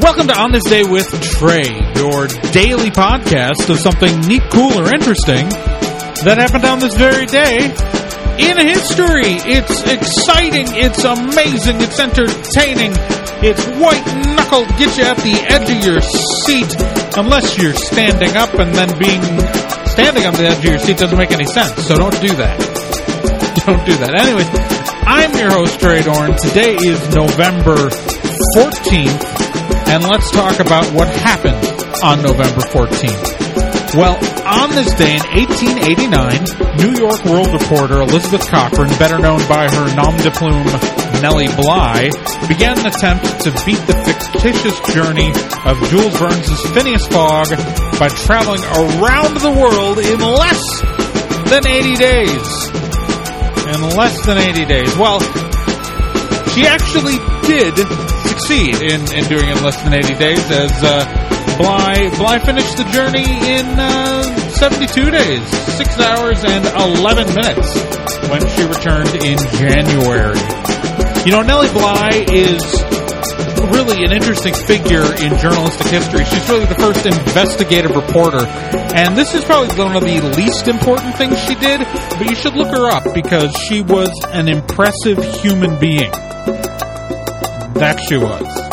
Welcome to On This Day with Trae, your daily podcast of something neat, cool, or interesting that happened on this very day in history. It's exciting, it's amazing, it's entertaining, it's white knuckled, get you at the edge of your seat, unless you're standing up and then being standing on the edge of your seat doesn't make any sense, so don't do that. Don't do that. Anyway, I'm your host, Trae Dorn. Today is November 14th, and let's talk about what happened on November 14th. Well, on this day in 1889, New York World reporter Elizabeth Cochran, better known by her nom de plume Nellie Bly, began an attempt to beat the fictitious journey of Jules Verne's Phineas Fogg by traveling around the world in less than 80 days. In less than 80 days. Well, she actually did succeed in, in doing it in less than 80 days as uh, Bly, Bly finished the journey in uh, 72 days, 6 hours and 11 minutes when she returned in January. You know, Nellie Bly is really an interesting figure in journalistic history. She's really the first investigative reporter, and this is probably one of the least important things she did, but you should look her up because she was an impressive human being. That she was.